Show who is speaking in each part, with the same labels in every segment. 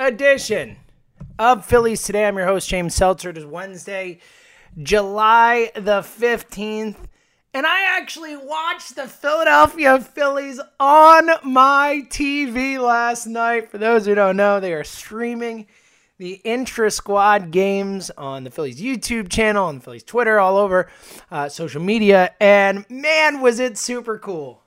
Speaker 1: edition of Phillies Today. I'm your host, James Seltzer. It is Wednesday, July the 15th. And I actually watched the Philadelphia Phillies on my TV last night. For those who don't know, they are streaming the intra squad games on the Phillies YouTube channel, on the Phillies Twitter, all over uh, social media. And man, was it super cool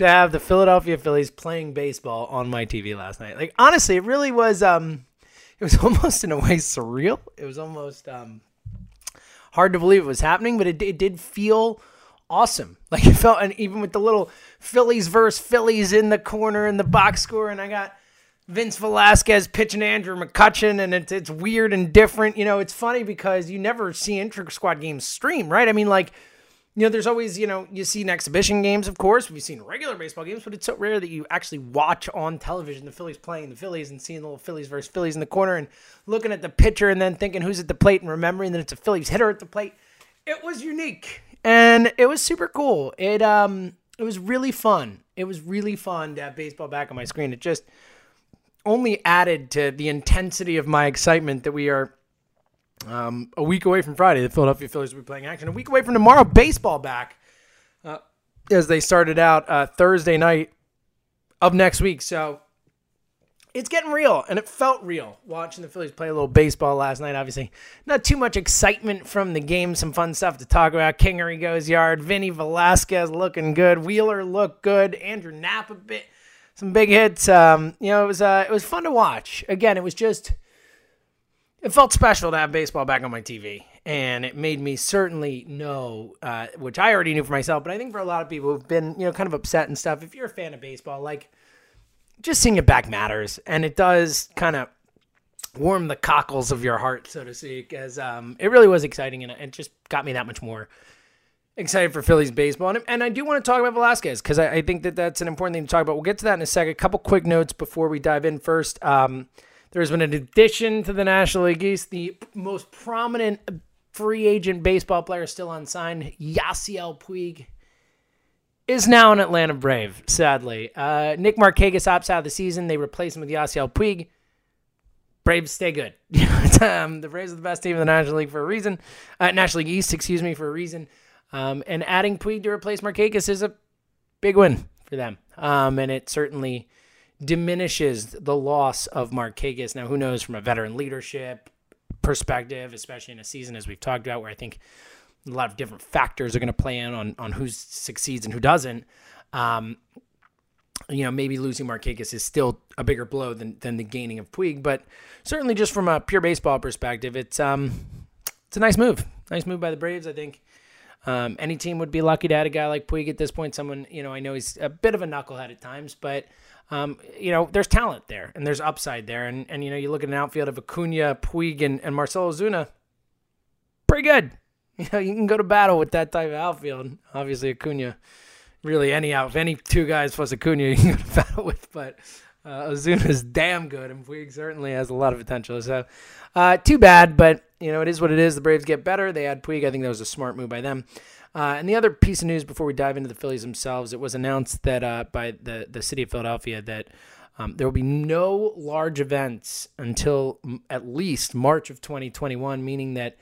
Speaker 1: to have the Philadelphia Phillies playing baseball on my TV last night. Like honestly, it really was um it was almost in a way surreal. It was almost um hard to believe it was happening, but it, it did feel awesome. Like it felt and even with the little Phillies versus Phillies in the corner in the box score and I got Vince Velasquez pitching Andrew McCutchen, and it's it's weird and different. You know, it's funny because you never see intra squad games stream, right? I mean, like, you know, there's always, you know, you see exhibition games, of course. We've seen regular baseball games, but it's so rare that you actually watch on television the Phillies playing the Phillies and seeing the little Phillies versus Phillies in the corner and looking at the pitcher and then thinking who's at the plate and remembering that it's a Phillies hitter at the plate. It was unique and it was super cool. It um it was really fun. It was really fun to have baseball back on my screen. It just only added to the intensity of my excitement that we are um, a week away from Friday. The Philadelphia Phillies will be playing action. A week away from tomorrow, baseball back uh, as they started out uh, Thursday night of next week. So it's getting real, and it felt real watching the Phillies play a little baseball last night. Obviously, not too much excitement from the game. Some fun stuff to talk about. Kingery goes yard. Vinny Velasquez looking good. Wheeler looked good. Andrew Knapp a bit some big hits. Um, you know, it was uh, it was fun to watch. Again, it was just it felt special to have baseball back on my TV, and it made me certainly know, uh, which I already knew for myself, but I think for a lot of people who've been you know kind of upset and stuff. If you're a fan of baseball, like just seeing it back matters, and it does kind of warm the cockles of your heart, so to speak, as um, it really was exciting, and it just got me that much more excited for Phillies baseball. And, and I do want to talk about Velasquez because I, I, think that that's an important thing to talk about. We'll get to that in a second. A couple quick notes before we dive in. First, um, there's been an addition to the National League East. The most prominent free agent baseball player still unsigned, Yasiel Puig, is now an Atlanta Brave, sadly. Uh, Nick Markakis opts out of the season. They replace him with Yasiel Puig. Braves stay good. um, the Braves are the best team in the National League for a reason. Uh, National League East, excuse me, for a reason. Um, and adding Puig to replace Markakis is a big win for them. Um, and it certainly diminishes the loss of Markakis. Now, who knows from a veteran leadership perspective, especially in a season as we've talked about, where I think a lot of different factors are going to play in on, on who succeeds and who doesn't. Um, you know, maybe losing Markakis is still a bigger blow than, than the gaining of Puig, but certainly just from a pure baseball perspective, it's um, it's a nice move. Nice move by the Braves, I think. Um, any team would be lucky to add a guy like Puig at this point. Someone, you know, I know he's a bit of a knucklehead at times, but um, you know, there's talent there and there's upside there. And and you know, you look at an outfield of Acuna, Puig, and, and Marcell Ozuna, pretty good. You know, you can go to battle with that type of outfield. Obviously, Acuna, really any out, If any two guys plus Acuna, you can go to battle with. But uh, Ozuna is damn good, and Puig certainly has a lot of potential. So, uh, too bad, but you know, it is what it is. The Braves get better. They add Puig. I think that was a smart move by them. Uh, and the other piece of news before we dive into the Phillies themselves, it was announced that uh, by the, the city of Philadelphia that um, there will be no large events until at least March of 2021, meaning that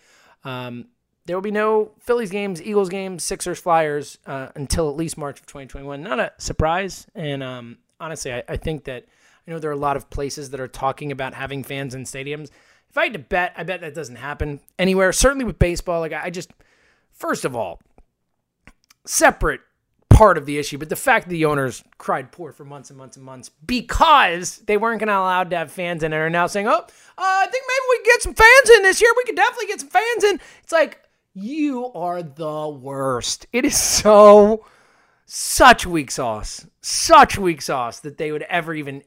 Speaker 1: um, there will be no Phillies games, Eagles games, Sixers, Flyers uh, until at least March of 2021. Not a surprise. And um, honestly, I, I think that I know there are a lot of places that are talking about having fans in stadiums. If I had to bet, I bet that doesn't happen anywhere. Certainly with baseball, like I just, first of all, separate part of the issue, but the fact that the owners cried poor for months and months and months because they weren't going to allow to have fans in it are now saying, oh, uh, I think maybe we can get some fans in this year. We could definitely get some fans in. It's like, you are the worst. It is so, such weak sauce, such weak sauce that they would ever even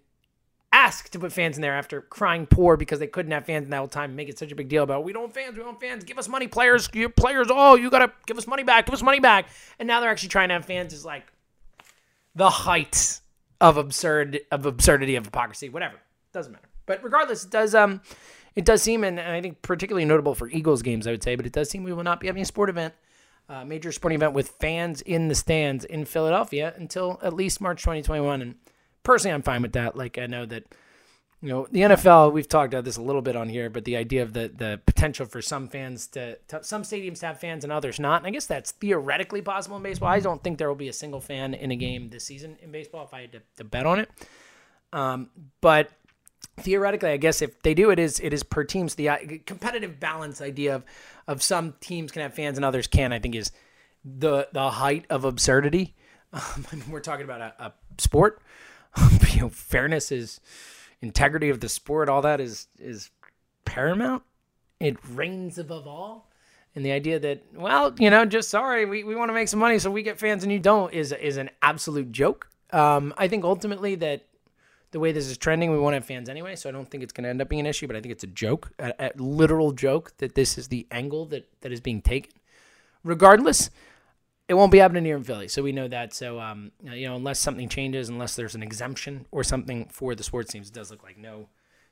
Speaker 1: ask to put fans in there after crying poor because they couldn't have fans in that whole time, make it such a big deal about we don't fans, we don't fans, give us money, players, you players, oh, you gotta give us money back, give us money back. And now they're actually trying to have fans is like the height of absurd of absurdity of hypocrisy, whatever. Doesn't matter. But regardless, it does um it does seem and I think particularly notable for Eagles games, I would say, but it does seem we will not be having a sport event. Uh, major sporting event with fans in the stands in Philadelphia until at least March 2021. And personally, I'm fine with that. Like I know that you know the NFL. We've talked about this a little bit on here, but the idea of the the potential for some fans to, to some stadiums to have fans and others not. And I guess that's theoretically possible in baseball. I don't think there will be a single fan in a game this season in baseball if I had to, to bet on it. Um, but theoretically, I guess if they do, it is it is per teams. The uh, competitive balance idea of of some teams can have fans and others can, I think, is the the height of absurdity. Um, I mean, we're talking about a, a sport you know, fairness is integrity of the sport. All that is is paramount. It reigns above all. And the idea that, well, you know, just sorry, we, we want to make some money, so we get fans and you don't, is is an absolute joke. Um, I think ultimately that the way this is trending, we won't have fans anyway, so I don't think it's going to end up being an issue. But I think it's a joke, a, a literal joke that this is the angle that that is being taken. Regardless, it won't be happening here in Philly. So we know that. So, um, you know, unless something changes, unless there's an exemption or something for the sports teams, it does look like no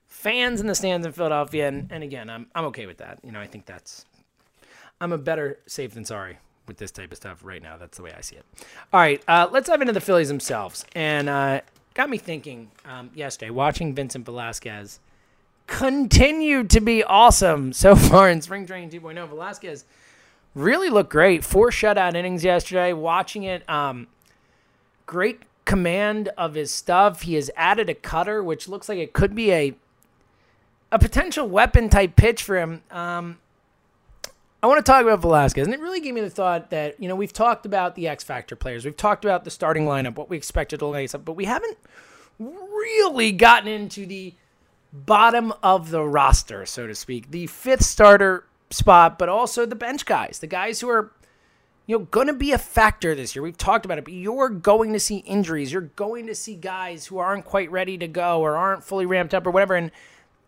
Speaker 1: fans in the stands in Philadelphia. And, and again, I'm, I'm okay with that. You know, I think that's, I'm a better safe than sorry with this type of stuff right now. That's the way I see it. All right, uh, let's dive into the Phillies themselves. And uh, got me thinking um, yesterday, watching Vincent Velasquez continue to be awesome so far in Spring Training 2.0. Velasquez – really looked great. Four shutout innings yesterday. Watching it, um, great command of his stuff. He has added a cutter, which looks like it could be a a potential weapon type pitch for him. Um, I want to talk about Velasquez, and it really gave me the thought that you know we've talked about the X Factor players, we've talked about the starting lineup, what we expected to lace up, but we haven't really gotten into the bottom of the roster, so to speak, the fifth starter spot, but also the bench guys, the guys who are you know going to be a factor this year. We've talked about it, but you're going to see injuries. You're going to see guys who aren't quite ready to go or aren't fully ramped up or whatever. And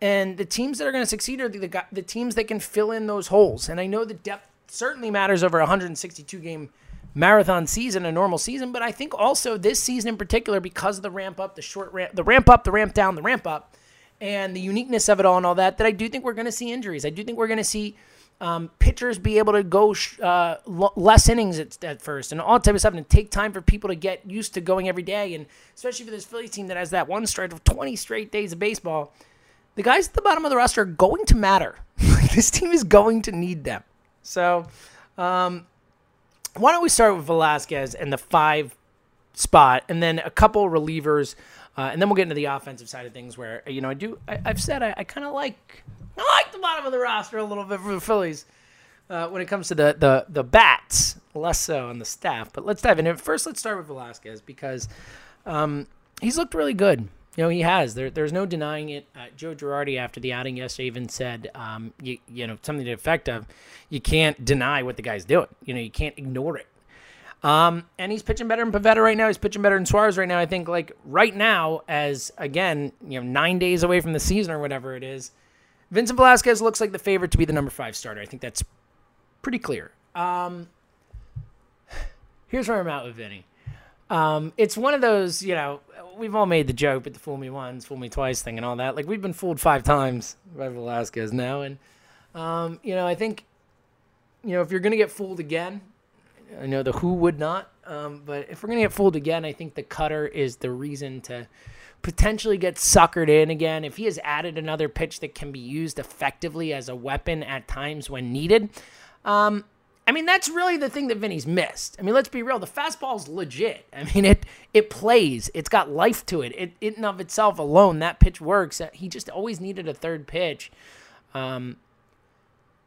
Speaker 1: and the teams that are going to succeed are the, the, teams that can fill in those holes. And I know the depth certainly matters over a 162 game marathon season, a normal season, but I think also this season in particular because of the ramp up, the short ramp, the ramp up, the ramp down, the ramp up, and the uniqueness of it all and all that, that I do think we're going to see injuries. I do think we're going to see um, pitchers be able to go sh- uh, l- less innings at, at, first and all type of stuff and take time for people to get used to going every day. And especially for this Phillies team that has that one stretch of 20 straight days of baseball, the guys at the bottom of the roster are going to matter. this team is going to need them. So, um, why don't we start with Velasquez and the five spot, and then a couple relievers, uh, and then we'll get into the offensive side of things. Where you know I do, I, have said I, I kind of like I like the bottom of the roster a little bit for the Phillies uh, when it comes to the, the the bats, less so on the staff. But let's dive in. First, let's start with Velasquez because um, he's looked really good. You know, he has. There, there's no denying it. Uh, Joe Girardi, after the outing yesterday, even said, um, you, you know, something to the effect of, you can't deny what the guy's doing. You know, you can't ignore it. Um, and he's pitching better than Pivetta right now. He's pitching better than Suarez right now. I think, like, right now, as, again, you know, nine days away from the season or whatever it is, Vincent Velasquez looks like the favorite to be the number five starter. I think that's pretty clear. Um, here's where I'm at with Vinny. Um, it's one of those, you know, we've all made the joke, but the fool me once, fool me twice thing and all that. Like, we've been fooled five times by Velasquez now. And, um, you know, I think, you know, if you're going to get fooled again, I know the who would not, um, but if we're going to get fooled again, I think the cutter is the reason to potentially get suckered in again, if he has added another pitch that can be used effectively as a weapon at times when needed, um, I mean, that's really the thing that Vinny's missed. I mean, let's be real. The fastball's legit. I mean, it it plays. It's got life to it. It, in of itself alone, that pitch works. He just always needed a third pitch. Um,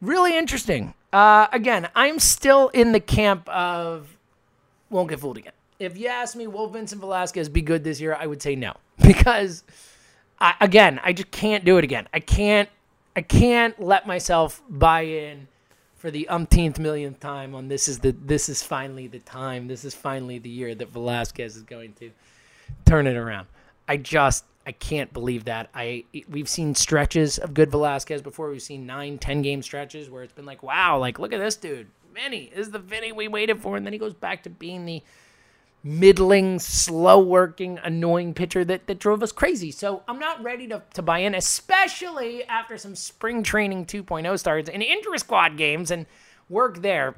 Speaker 1: really interesting. Uh, again, I'm still in the camp of won't get fooled again. If you ask me, will Vincent Velasquez be good this year? I would say no because, I, again, I just can't do it again. I can't. I can't let myself buy in for the umpteenth millionth time on this is the this is finally the time. This is finally the year that Velasquez is going to turn it around. I just I can't believe that. I we've seen stretches of good Velasquez before. We've seen nine, ten game stretches where it's been like, wow, like look at this dude, Vinny this is the Vinny we waited for, and then he goes back to being the middling, slow working, annoying pitcher that, that drove us crazy. So I'm not ready to, to buy in, especially after some spring training 2.0 starts and inter squad games and work there.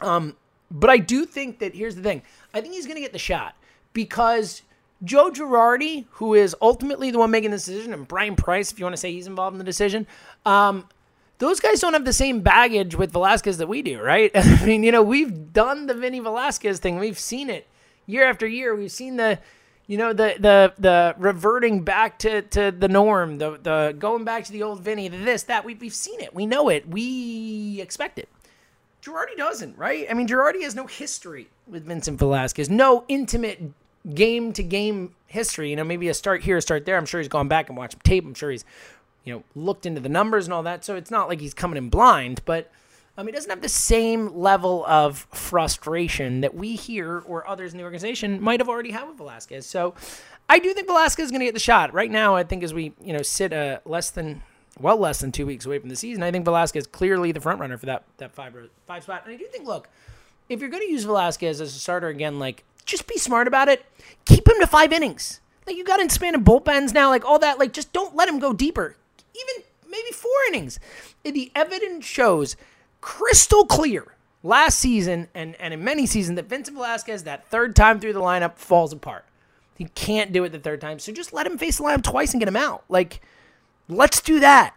Speaker 1: Um, but I do think that here's the thing I think he's going to get the shot because Joe Girardi, who is ultimately the one making the decision, and Bryan Price, if you want to say he's involved in the decision, um, those guys don't have the same baggage with Velasquez that we do, right? I mean, you know, we've done the Vinny Velasquez thing, we've seen it year after year. We've seen the, you know, the the the reverting back to, to the norm, the the going back to the old Vinny, the this that we we've seen it, we know it, we expect it. Girardi doesn't, right? I mean, Girardi has no history with Vincent Velasquez, no intimate game to game history. You know, maybe a start here, a start there. I'm sure he's gone back and watched tape. I'm sure he's, you know, looked into the numbers and all that. So it's not like he's coming in blind, but um, he doesn't have the same level of frustration that we here or others in the organization might have already had with Velasquez. So I do think Velasquez is going to get the shot right now. I think as we you know sit uh, less than well less than two weeks away from the season, I think Velasquez is clearly the front runner for that that five five spot. And I do think look, if you're going to use Velasquez as a starter again, like just be smart about it. Keep him to five innings. Like you got expanded bullpens now, like all that. Like just don't let him go deeper. Even maybe four innings. The evidence shows crystal clear last season and, and in many seasons that Vincent Velasquez, that third time through the lineup, falls apart. He can't do it the third time. So just let him face the lineup twice and get him out. Like, let's do that.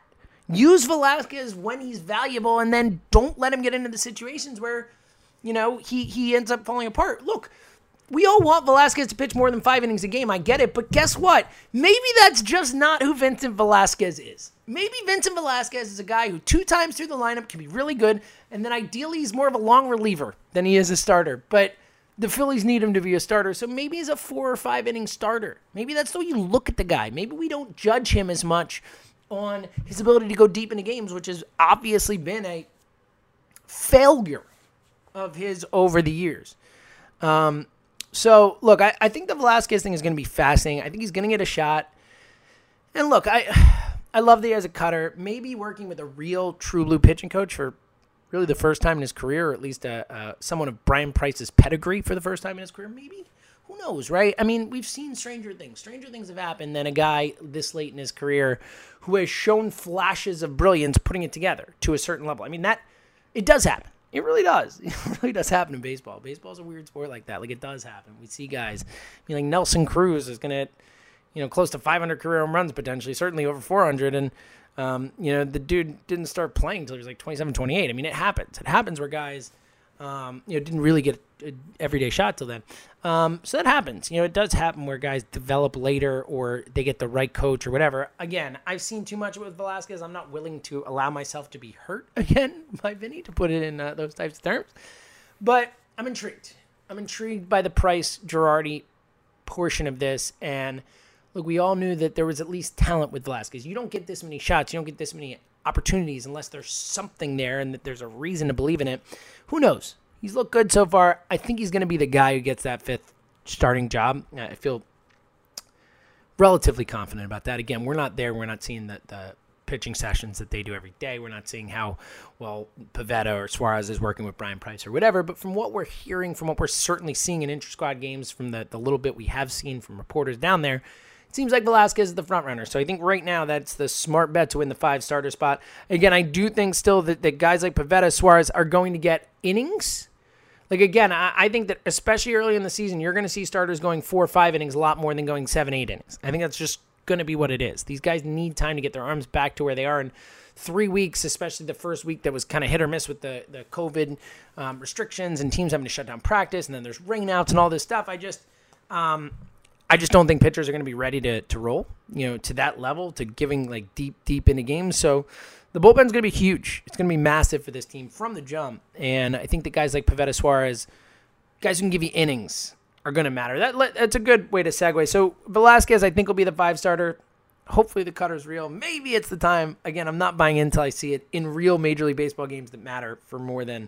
Speaker 1: Use Velasquez when he's valuable and then don't let him get into the situations where, you know, he, he ends up falling apart. Look, we all want Velasquez to pitch more than five innings a game. I get it. But guess what? Maybe that's just not who Vincent Velasquez is. Maybe Vincent Velasquez is a guy who two times through the lineup can be really good. And then ideally, he's more of a long reliever than he is a starter. But the Phillies need him to be a starter. So maybe he's a four or five inning starter. Maybe that's the way you look at the guy. Maybe we don't judge him as much on his ability to go deep into games, which has obviously been a failure of his over the years. Um, so look, I, I think the Velasquez thing is going to be fascinating. I think he's going to get a shot. And look, I I love that he has a cutter. Maybe working with a real true blue pitching coach for really the first time in his career, or at least uh, uh, someone of Bryan Price's pedigree for the first time in his career. Maybe who knows, right? I mean, we've seen stranger things. Stranger things have happened than a guy this late in his career who has shown flashes of brilliance putting it together to a certain level. I mean, that it does happen. It really does. It really does happen in baseball. Baseball's a weird sport like that. Like it does happen. We see guys. I mean, like Nelson Cruz is gonna, you know, close to 500 career home runs potentially, certainly over 400. And um, you know, the dude didn't start playing until he was like 27, 28. I mean, it happens. It happens where guys um, you know, didn't really get everyday shot till then. Um, so that happens. You know, it does happen where guys develop later or they get the right coach or whatever. Again, I've seen too much with Velasquez. I'm not willing to allow myself to be hurt again by Vinny, to put it in uh, those types of terms. But I'm intrigued. I'm intrigued by the Price Girardi portion of this. And look, we all knew that there was at least talent with Velasquez. You don't get this many shots, you don't get this many opportunities unless there's something there and that there's a reason to believe in it. Who knows? He's looked good so far. I think he's going to be the guy who gets that fifth starting job. I feel relatively confident about that. Again, we're not there. We're not seeing the, the pitching sessions that they do every day. We're not seeing how well Pivetta or Suarez is working with Bryan Price or whatever. But from what we're hearing, from what we're certainly seeing in inter squad games, from the, the little bit we have seen from reporters down there, it seems like Velasquez is the front runner. So I think right now that's the smart bet to win the five starter spot. Again, I do think still that, that guys like Pivetta, Suarez are going to get innings. Like again, I, I think that especially early in the season, you're going to see starters going four or five innings a lot more than going seven, eight innings. I think that's just going to be what it is. These guys need time to get their arms back to where they are. And three weeks, especially the first week that was kind of hit or miss with the, the COVID um, restrictions and teams having to shut down practice, and then there's rainouts and all this stuff. I just, um, I just don't think pitchers are going to be ready to to roll, you know, to that level, to giving like deep deep into games. So the bullpen's going to be huge. It's going to be massive for this team from the jump. And I think that guys like Pivetta Suarez, guys who can give you innings are going to matter. That that's a good way to segue. So Velasquez, I think, will be the five starter. Hopefully the cutter's real. Maybe it's the time. Again, I'm not buying in until I see it in real Major League Baseball games that matter for more than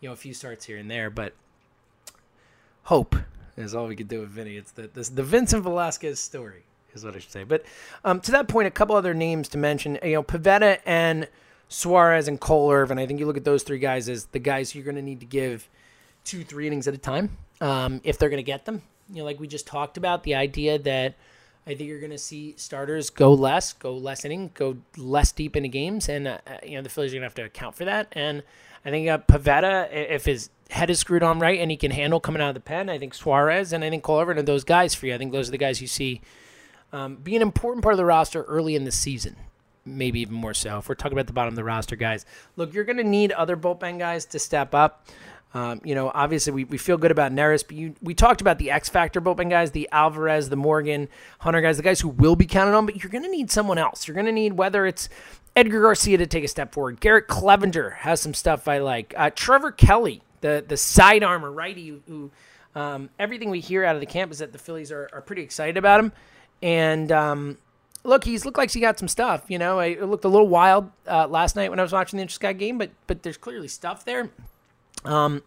Speaker 1: you know a few starts here and there. But hope is all we could do with Vinny. It's the the Vincent Velasquez story is what I should say. But um, to that point, a couple other names to mention. You know, Pivetta and Suarez and Cole Irvin. I think you look at those three guys as the guys you're going to need to give two, three innings at a time um, if they're going to get them. You know, like we just talked about, the idea that I think you're going to see starters go less, go less inning, go less deep into games, and uh, you know the Phillies are going to have to account for that. And I think uh, Pivetta, if his head is screwed on right and he can handle coming out of the pen, I think Suarez and I think Cole Irvin are those guys for you. I think those are the guys you see um, be an important part of the roster early in the season maybe even more so. If we're talking about the bottom of the roster guys, look, you're going to need other bullpen guys to step up. Um, you know, obviously we, we feel good about Neris, but you, we talked about the X Factor bullpen guys, the Alvarez, the Morgan, Hunter guys, the guys who will be counted on, but you're going to need someone else. You're going to need whether it's Edgar Garcia to take a step forward. Garrett Cleavinger has some stuff I like. Uh, Trevor Kelly, the the side armor righty, who, who um, everything we hear out of the camp is that the Phillies are, are pretty excited about him. And um, look, he's looked like he got some stuff. You know, it looked a little wild uh, last night when I was watching the Inter Squad game, but but there's clearly stuff there. Um,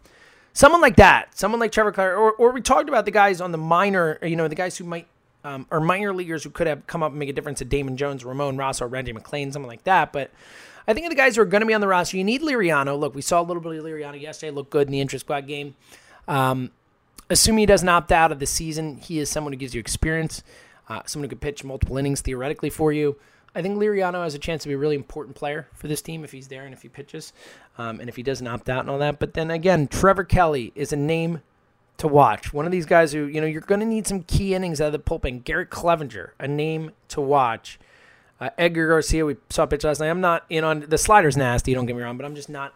Speaker 1: someone like that, someone like Trevor Clare, or, or we talked about the guys on the minor, you know, the guys who might, um, or minor leaguers who could have come up and make a difference at Damon Jones, Ramon Rosso, Randy McLean, someone like that. But I think of the guys who are going to be on the roster, you need Liriano. Look, we saw a little bit of Liriano yesterday, look good in the Inter Squad game. Um, assuming he doesn't opt out of the season, he is someone who gives you experience, uh, someone who could pitch multiple innings theoretically for you. I think Liriano has a chance to be a really important player for this team if he's there and if he pitches, um, and if he doesn't opt out and all that. But then again, Trevor Kelly is a name to watch. One of these guys who you know you're going to need some key innings out of the bullpen. Garrett Cleavinger, a name to watch. Uh, Edgar Garcia, we saw pitch last night. I'm not in on the slider's nasty. Don't get me wrong, but I'm just not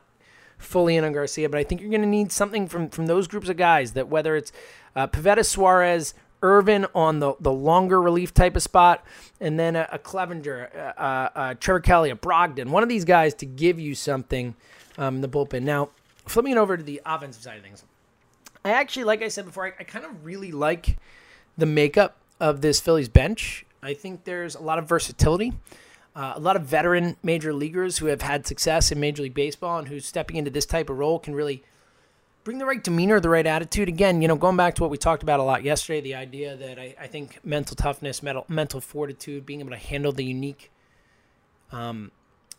Speaker 1: fully in on Garcia. But I think you're going to need something from from those groups of guys. That whether it's uh, Pivetta Suarez Irvin on the, the longer relief type of spot, and then a, a Cleavinger, uh, uh, Trevor Kelly, a Brogdon, one of these guys to give you something um, in the bullpen. Now, flipping it over to the offensive side of things, I actually, like I said before, I, I kind of really like the makeup of this Phillies bench. I think there's a lot of versatility. Uh, a lot of veteran major leaguers who have had success in Major League Baseball and who's stepping into this type of role can really bring the right demeanor, the right attitude. Again, you know, going back to what we talked about a lot yesterday, the idea that I, I think mental toughness, mental, mental fortitude, being able to handle the unique um,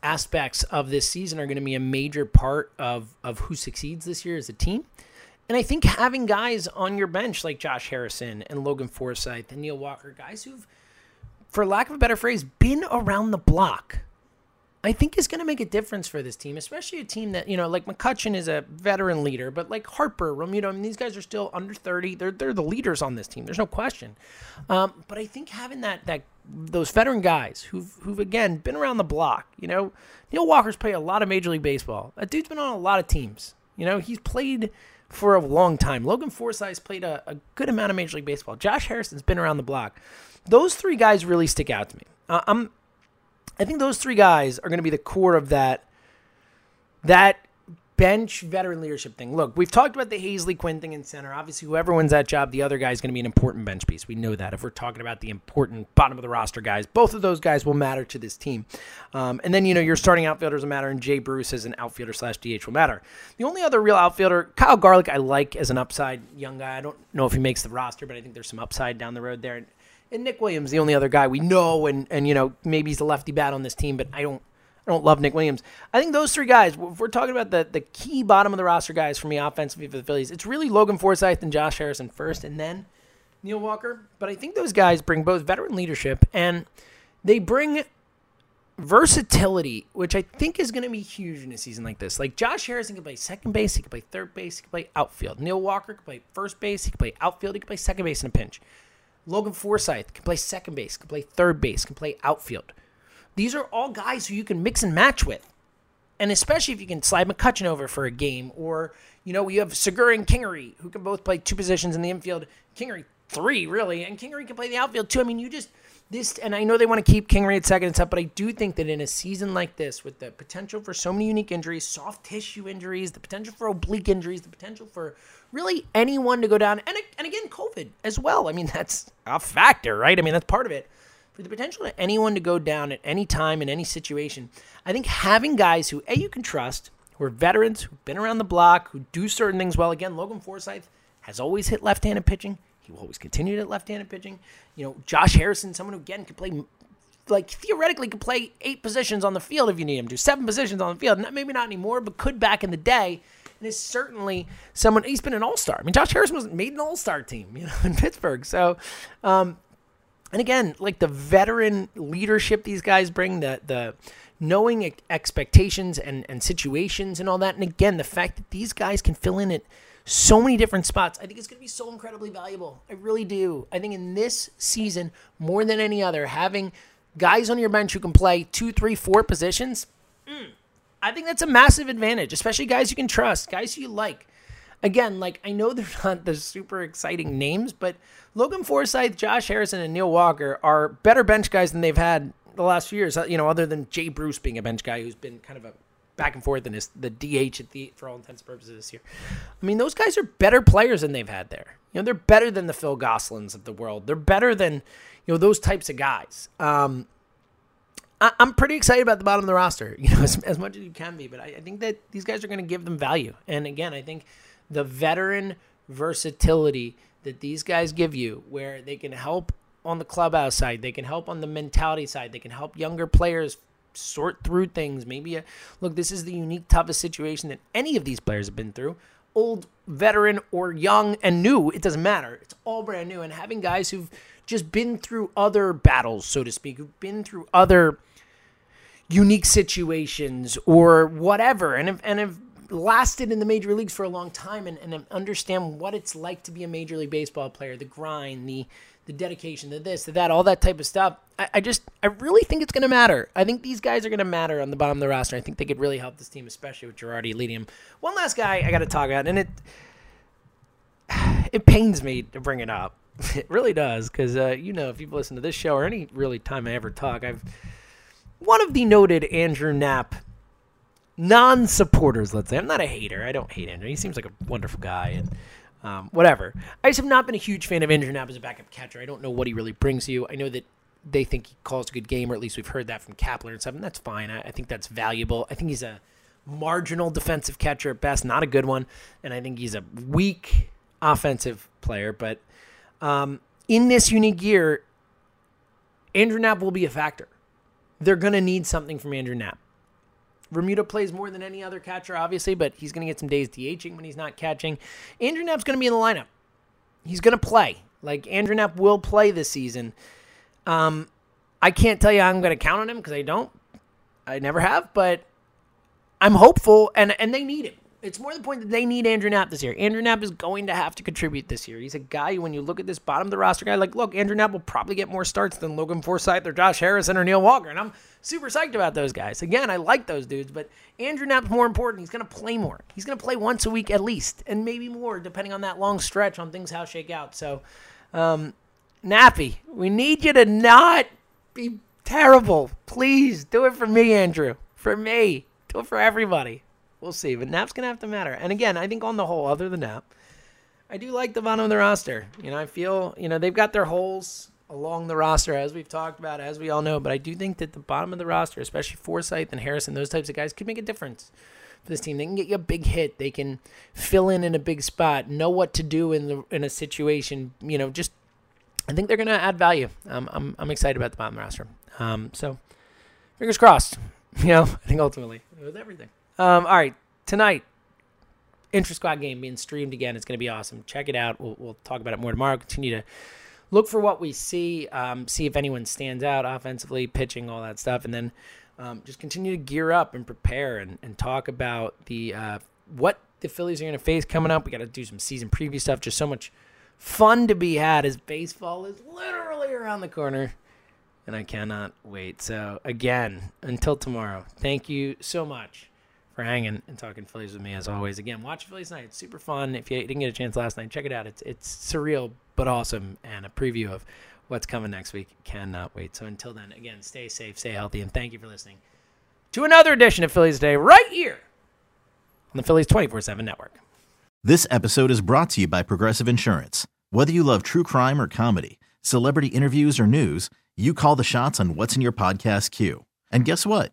Speaker 1: aspects of this season are going to be a major part of, of who succeeds this year as a team. And I think having guys on your bench like Josh Harrison and Logan Forsythe and Neil Walker, guys who've, for lack of a better phrase, been around the block I think is going to make a difference for this team, especially a team that, you know, like McCutchen is a veteran leader, but like Harper, Realmuto, I mean, these guys are still under 30. They're, they're the leaders on this team. There's no question. Um, but I think having that, that, those veteran guys who've, who've again been around the block, you know, Neil Walker's played a lot of Major League Baseball. That dude's been on a lot of teams. You know, he's played for a long time. Logan Forsythe's played a, a good amount of Major League Baseball. Josh Harrison's been around the block. Those three guys really stick out to me. Uh, I'm I think those three guys are going to be the core of that that bench veteran leadership thing. Look, we've talked about the Haseley Quinn thing in center. Obviously, whoever wins that job, the other guy is going to be an important bench piece. We know that. If we're talking about the important bottom of the roster guys, both of those guys will matter to this team. Um, and then you know your starting outfielders will matter, and Jay Bruce as an outfielder slash DH will matter. The only other real outfielder, Kyle Garlick, I like as an upside young guy. I don't know if he makes the roster, but I think there's some upside down the road there. And Nick Williams, the only other guy we know, and and you know maybe he's a lefty bat on this team, but I don't I don't love Nick Williams. I think those three guys, if we're talking about the, the key bottom of the roster guys for me offensively for the Phillies, it's really Logan Forsythe and Josh Harrison first, and then Neil Walker. But I think those guys bring both veteran leadership and they bring versatility, which I think is going to be huge in a season like this. Like Josh Harrison can play second base, he can play third base, he can play outfield. Neil Walker can play first base, he can play outfield, he can play second base in a pinch. Logan Forsythe can play second base, can play third base, can play outfield. These are all guys who you can mix and match with. And especially if you can slide McCutchen over for a game, or, you know, you have Segura and Kingery, who can both play two positions in the infield. Kingery, three really, and Kingery can play the outfield too. I mean, you just this, and I know they want to keep Kingery at second and stuff, but I do think that in a season like this, with the potential for so many unique injuries, soft tissue injuries, the potential for oblique injuries, the potential for really anyone to go down, and and again, COVID as well. I mean, that's a factor, right? I mean, that's part of it. For the potential of anyone to go down at any time in any situation, I think having guys who a you can trust, who are veterans, who've been around the block, who do certain things well. Again, Logan Forsythe has always hit left-handed pitching. He will always continue to left-handed pitching. You know, Josh Harrison, someone who again could play, like theoretically could play eight positions on the field if you need him to, seven positions on the field. Maybe not anymore, but could back in the day. And is certainly someone. He's been an all-star. I mean, Josh Harrison was made an all-star team, you know, in Pittsburgh. So, um, and again, like the veteran leadership these guys bring, the the knowing expectations and and situations and all that. And again, the fact that these guys can fill in at so many different spots. I think it's going to be so incredibly valuable. I really do. I think in this season, more than any other, having guys on your bench who can play two, three, four positions, mm, I think that's a massive advantage, especially guys you can trust, guys you like. Again, like I know they're not the super exciting names, but Logan Forsythe, Josh Harrison, and Neil Walker are better bench guys than they've had the last few years. You know, other than Jay Bruce being a bench guy who's been kind of a back and forth and is the DH at the for all intents and purposes this year. I mean, those guys are better players than they've had there. You know, they're better than the Phil Gosselins of the world. They're better than you know those types of guys. Um, I, am pretty excited about the bottom of the roster. You know, as, as much as you can be, but I, I think that these guys are going to give them value. And again, I think the veteran versatility that these guys give you, where they can help on the clubhouse side, they can help on the mentality side, they can help younger players sort through things. Maybe a, look, this is the unique, toughest situation that any of these players have been through. Old, veteran, or young and new, it doesn't matter. It's all brand new. And having guys who've just been through other battles, so to speak, who've been through other unique situations or whatever, and have, and have lasted in the major leagues for a long time and, and understand what it's like to be a major league baseball player, the grind, the the dedication, the this, the that, all that type of stuff. I, I just, I really think it's going to matter. I think these guys are going to matter on the bottom of the roster. I think they could really help this team, especially with Girardi leading him. One last guy I got to talk about, and it, it pains me to bring it up. It really does, because uh, you know, if you've listened to this show or any really time I ever talk, I've one of the noted Andrew Knapp non-supporters. Let's say I'm not a hater. I don't hate Andrew. He seems like a wonderful guy, and um, whatever. I just have not been a huge fan of Andrew Knapp as a backup catcher. I don't know what he really brings you. I know that they think he calls a good game, or at least we've heard that from Kapler and stuff, and that's fine. I, I think that's valuable. I think he's a marginal defensive catcher at best, not a good one, and I think he's a weak offensive player. But um, in this unique year, Andrew Knapp will be a factor. They're going to need something from Andrew Knapp. Realmuto plays more than any other catcher, obviously, but he's going to get some days DHing when he's not catching. Andrew Knapp's going to be in the lineup. He's going to play. Like, Andrew Knapp will play this season. Um, I can't tell you I'm going to count on him because I don't. I never have, but I'm hopeful, and, and they need him. It's more the point that they need Andrew Knapp this year. Andrew Knapp is going to have to contribute this year. He's a guy, when you look at this bottom of the roster guy, like, look, Andrew Knapp will probably get more starts than Logan Forsythe or Josh Harrison or Neil Walker. And I'm super psyched about those guys. Again, I like those dudes, but Andrew Knapp's more important. He's going to play more. He's going to play once a week at least, and maybe more, depending on that long stretch on things how shake out. So, um, Nappy, we need you to not be terrible. Please do it for me, Andrew. For me. Do it for everybody. We'll see. But Knapp's going to have to matter. And again, I think on the whole, other than Knapp, I do like the bottom of the roster. You know, I feel, you know, they've got their holes along the roster, as we've talked about, as we all know. But I do think that the bottom of the roster, especially Forsythe and Harrison, those types of guys, could make a difference for this team. They can get you a big hit. They can fill in in a big spot, know what to do in the in a situation. You know, just I think they're going to add value. Um, I'm I'm excited about the bottom roster. Um, so fingers crossed. You know, I think ultimately it was everything. Um, all right, tonight, Intra Squad game being streamed again. It's going to be awesome. Check it out. We'll, we'll talk about it more tomorrow. Continue to look for what we see, um, see if anyone stands out offensively, pitching, all that stuff, and then um, just continue to gear up and prepare and, and talk about the uh, what the Phillies are going to face coming up. We got to do some season preview stuff. Just so much fun to be had as baseball is literally around the corner and I cannot wait. So, again, until tomorrow, thank you so much for hanging and talking Phillies with me as always. Again, watch Phillies night. It's super fun. If you didn't get a chance last night, check it out. It's it's surreal but awesome and a preview of what's coming next week. Cannot wait. So until then, again, stay safe, stay healthy, and thank you for listening to another edition of Phillies Day right here on the Phillies 24/7 network.
Speaker 2: This episode is brought to you by Progressive Insurance. Whether you love true crime or comedy, celebrity interviews or news, you call the shots on what's in your podcast queue. And guess what?